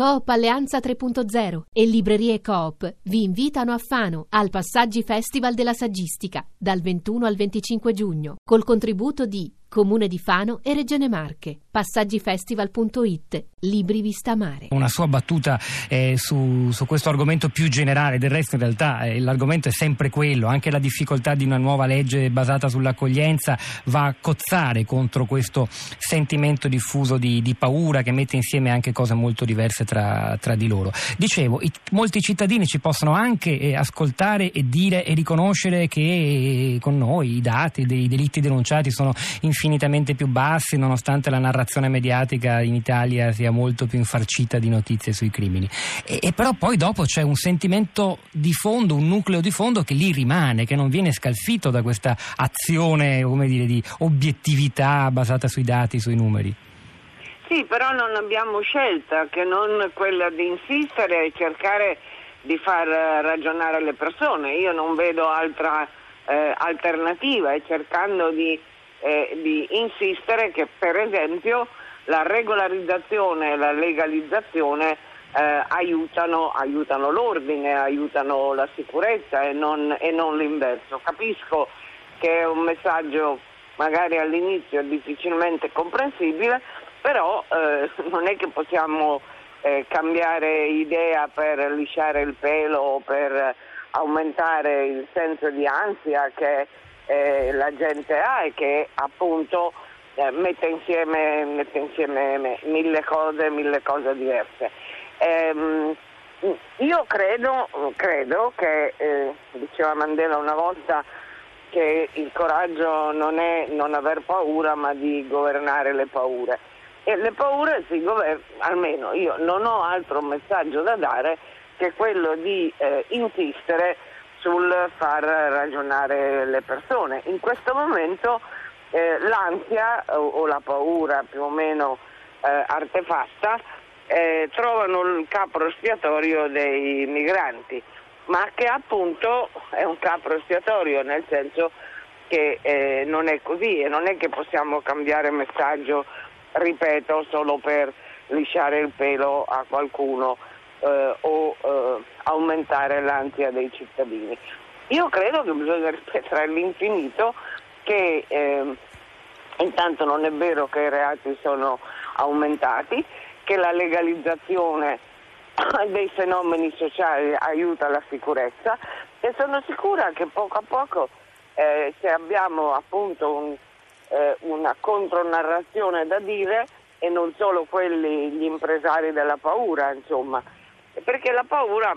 Coop Alleanza 3.0 e Librerie Coop vi invitano a Fano al Passaggi Festival della Saggistica dal 21 al 25 giugno col contributo di Comune di Fano e Regione Marche. Passaggifestival.it. Libri Vista Mare. Una sua battuta eh, su, su, questo argomento più generale, del resto in realtà eh, l'argomento è sempre quello, anche la difficoltà di una nuova legge basata sull'accoglienza va a cozzare contro questo sentimento diffuso di, di paura che mette insieme anche cose molto diverse tra, tra di loro. Dicevo, i, molti cittadini ci possono anche eh, ascoltare e dire e riconoscere che eh, con noi i dati dei delitti denunciati sono infinitamente infinitamente più bassi nonostante la narrazione mediatica in Italia sia molto più infarcita di notizie sui crimini. E, e però poi dopo c'è un sentimento di fondo, un nucleo di fondo che lì rimane, che non viene scalfito da questa azione dire, di obiettività basata sui dati, sui numeri. Sì, però non abbiamo scelta che non quella di insistere e cercare di far ragionare le persone. Io non vedo altra eh, alternativa e cercando di eh, di insistere che per esempio la regolarizzazione e la legalizzazione eh, aiutano, aiutano, l'ordine, aiutano la sicurezza e non, e non, l'inverso. Capisco che è un messaggio magari all'inizio difficilmente comprensibile, però eh, non è che possiamo eh, cambiare idea per lisciare il pelo o per aumentare il senso di ansia che eh, la gente ha e che appunto eh, mette, insieme, mette, insieme, mille cose, mille cose diverse. Ehm, io credo, credo che, eh, diceva Mandela una volta, che il coraggio non è non aver paura ma di governare le paure. E le paure si governano, almeno io non ho altro messaggio da dare che quello di eh, insistere sul far ragionare le persone. In questo momento eh, l'ansia o, o, la paura più o meno eh, artefatta eh, trovano il capro espiatorio dei migranti, ma che appunto è un capro espiatorio nel senso che eh, non è così e non è che possiamo cambiare messaggio, ripeto, solo per lisciare il pelo a qualcuno eh, o eh, aumentare l'ansia dei cittadini. Io credo che bisogna ripetere all'infinito che eh, intanto non è vero che i reati sono aumentati, che la legalizzazione dei fenomeni sociali aiuta la sicurezza e sono sicura che poco a poco eh, se abbiamo appunto un, eh, una contronarrazione da dire e non solo quelli, gli impresari della paura, insomma, perché la paura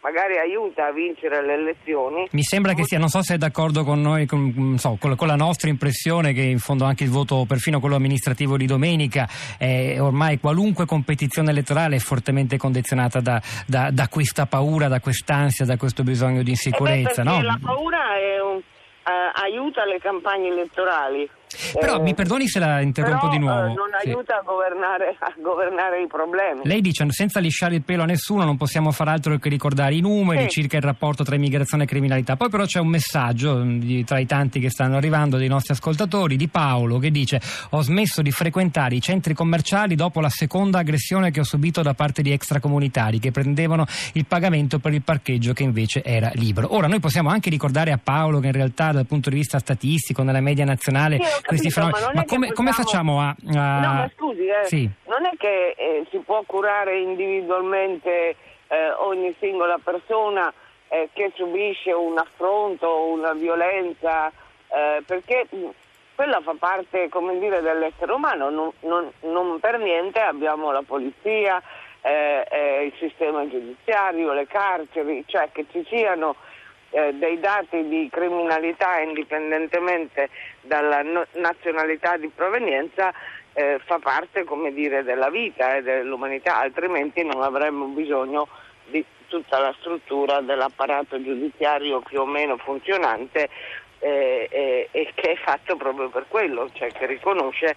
magari aiuta a vincere le elezioni. Mi sembra che sia, non so se è d'accordo con noi, con, so, con, la nostra impressione che in fondo anche il voto, perfino quello amministrativo di domenica, è ormai qualunque competizione elettorale è fortemente condizionata da, da, da questa paura, da quest'ansia, da questo bisogno di insicurezza. Eh beh, no? La paura un, uh, aiuta le campagne elettorali. Però eh, mi perdoni se la interrompo però, di nuovo. Eh, non sì. aiuta a governare, a governare, i problemi. Lei dice senza lisciare il pelo a nessuno non possiamo fare altro che ricordare i numeri sì. circa il rapporto tra immigrazione e criminalità. Poi però c'è un messaggio mm, di, tra i tanti che stanno arrivando dei nostri ascoltatori di Paolo che dice ho smesso di frequentare i centri commerciali dopo la seconda aggressione che ho subito da parte di extracomunitari che prendevano il pagamento per il parcheggio che invece era libero. Ora noi possiamo anche ricordare a Paolo che in realtà dal punto di vista statistico nella media nazionale sì, questi fenomeni. Ma, ma come, come, facciamo a, a... No, ma scusi, eh, sì. non è che eh, si può curare individualmente eh, ogni singola persona eh, che subisce un affronto o una violenza, eh, perché quella fa parte, come dire, dell'essere umano. Non, non, non per niente abbiamo la polizia, eh, il sistema giudiziario, le carceri, cioè che ci siano eh, dei dati di criminalità indipendentemente dalla no- nazionalità di provenienza eh, fa parte come dire, della vita e dell'umanità, altrimenti non avremmo bisogno di tutta la struttura dell'apparato giudiziario più o meno funzionante eh, eh, e che è fatto proprio per quello, cioè che riconosce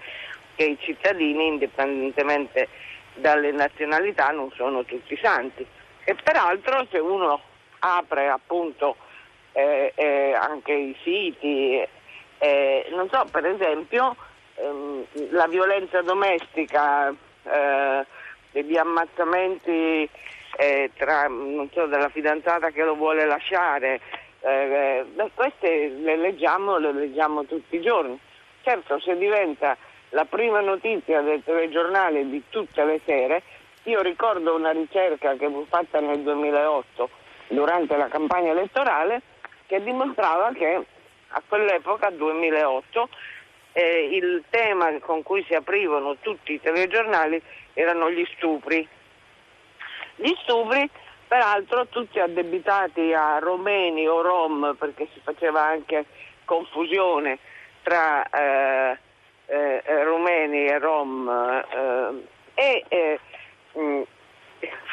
che i cittadini indipendentemente dalle nazionalità non sono tutti santi. E peraltro se uno apre appunto eh, eh, anche i siti, eh, non so, per esempio ehm, la violenza domestica, eh, degli ammazzamenti eh, tra, so, della fidanzata che lo vuole lasciare, eh, eh, queste le leggiamo, le leggiamo tutti i giorni. Certo, se diventa la prima notizia del telegiornale di tutte le sere, io ricordo una ricerca che fu fatta nel 2008 durante la campagna elettorale che dimostrava che a quell'epoca, 2008, eh, il tema con cui si aprivano tutti i telegiornali erano gli stupri. Gli stupri, peraltro, tutti addebitati a romeni o rom, perché si faceva anche confusione tra eh, eh, rumeni e rom. Eh, e mh, mm,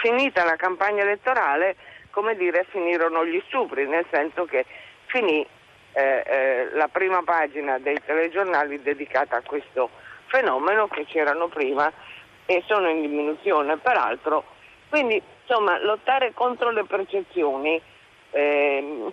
finita la campagna elettorale, come dire, finirono gli stupri, nel senso che finì eh, eh, la prima pagina dei telegiornali dedicata a questo fenomeno che c'erano prima e sono in diminuzione peraltro. Quindi insomma lottare contro le percezioni eh,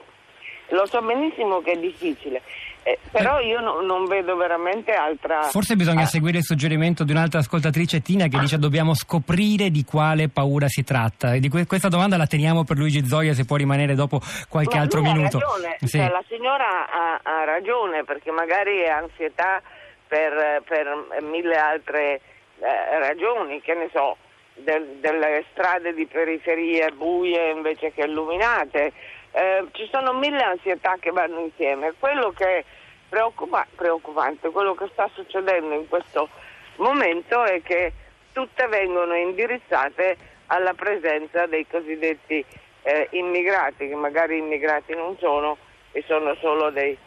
lo so benissimo che è difficile, eh, però io no, non vedo veramente altra. Forse bisogna ah. seguire il suggerimento di un'altra ascoltatrice Tina che dice dobbiamo scoprire di quale paura si tratta. E di que- questa domanda la teniamo per Luigi Zoia se può rimanere dopo qualche Ma altro minuto. Sì. Cioè, la signora ha, ha, ragione perché magari è ansietà per, per mille altre eh, ragioni, che ne so, del, delle strade di periferie buie invece che illuminate eh, ci sono mille ansietà che vanno insieme. Quello che è preoccupa- preoccupante, quello che sta succedendo in questo momento è che tutte vengono indirizzate alla presenza dei cosiddetti eh, immigrati, che magari immigrati non sono e sono solo dei,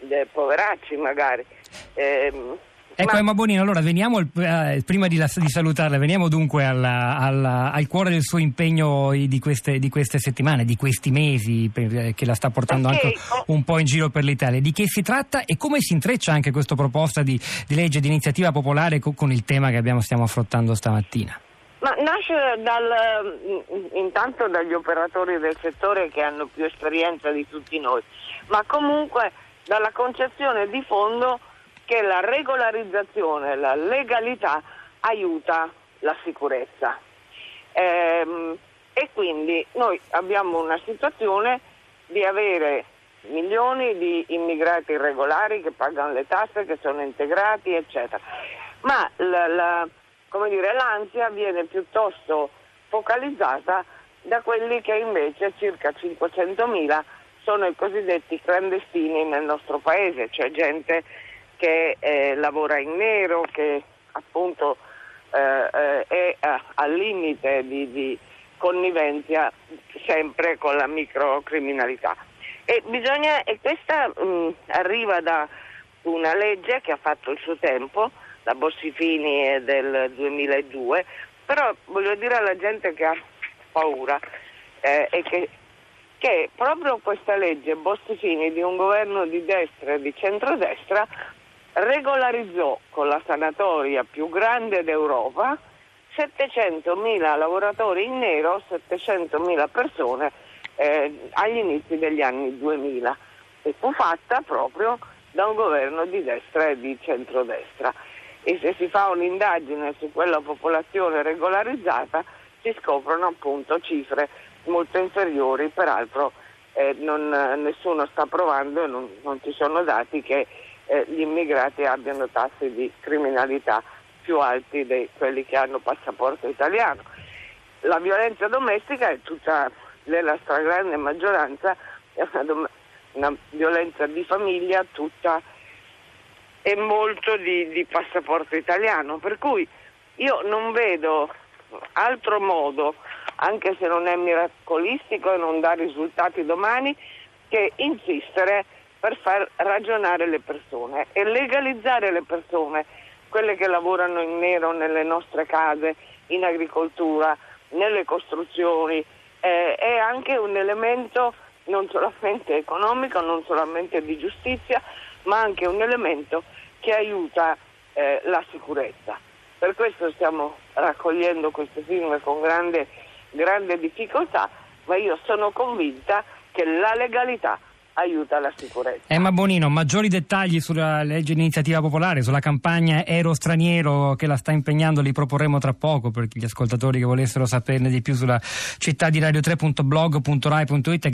dei poveracci magari. Eh, Ecco Ma... Emma Bonino, allora veniamo, eh, prima di, la, di, salutarla, veniamo dunque alla, alla, al cuore del suo impegno di queste, di queste settimane, di questi mesi, per, eh, che la sta portando okay. anche un po' in giro per l'Italia. Di che si tratta e come si intreccia anche questa proposta di, di legge di iniziativa popolare con, con il tema che abbiamo, stiamo affrontando stamattina? Ma nasce dal, mm, intanto dagli operatori del settore che hanno più esperienza di tutti noi, ma comunque dalla concezione di fondo che la regolarizzazione, la legalità aiuta la sicurezza. Ehm, e quindi noi abbiamo una situazione di avere milioni di immigrati irregolari che pagano le tasse, che sono integrati, eccetera. Ma la, la, dire, l'ansia viene piuttosto focalizzata da quelli che invece circa 500.000 sono i cosiddetti clandestini nel nostro paese, cioè gente che eh, lavora in nero, che appunto eh, eh è al limite di, di connivenza sempre con la microcriminalità. E, bisogna, e questa mh, arriva da una legge che ha fatto il suo tempo, la Bossifini è del 2002, però voglio dire alla gente che ha paura eh, e che, che proprio questa legge Bossifini di un governo di destra e di centrodestra regolarizzò con la sanatoria più grande d'Europa 700.000 lavoratori in nero, 700.000 persone eh, agli inizi degli anni 2000 e fu fatta proprio da un governo di destra e di centrodestra. E se si fa un'indagine su quella popolazione regolarizzata si scoprono appunto cifre molto inferiori, peraltro eh, non, nessuno sta provando non, non ci sono dati che eh, gli immigrati abbiano tassi di criminalità più alti di quelli che hanno passaporto italiano. La violenza domestica è tutta, nella stragrande maggioranza, è una, dom- una violenza di famiglia tutta e molto di, di passaporto italiano, per cui io non vedo altro modo, anche se non è miracolistico e non dà risultati domani, che insistere per far ragionare le persone e legalizzare le persone, quelle che lavorano in nero nelle nostre case, in agricoltura, nelle costruzioni, eh, è anche un elemento non solamente economico, non solamente di giustizia, ma anche un elemento che aiuta eh, la sicurezza. Per questo stiamo raccogliendo queste firme con grande, grande difficoltà, ma io sono convinta che la legalità aiuta la sicurezza. Emma Bonino, maggiori dettagli sulla legge di iniziativa popolare, sulla campagna Ero Straniero che la sta impegnando, li proporremo tra poco per gli ascoltatori che volessero saperne di più sulla città di radio3.blog.rai.it.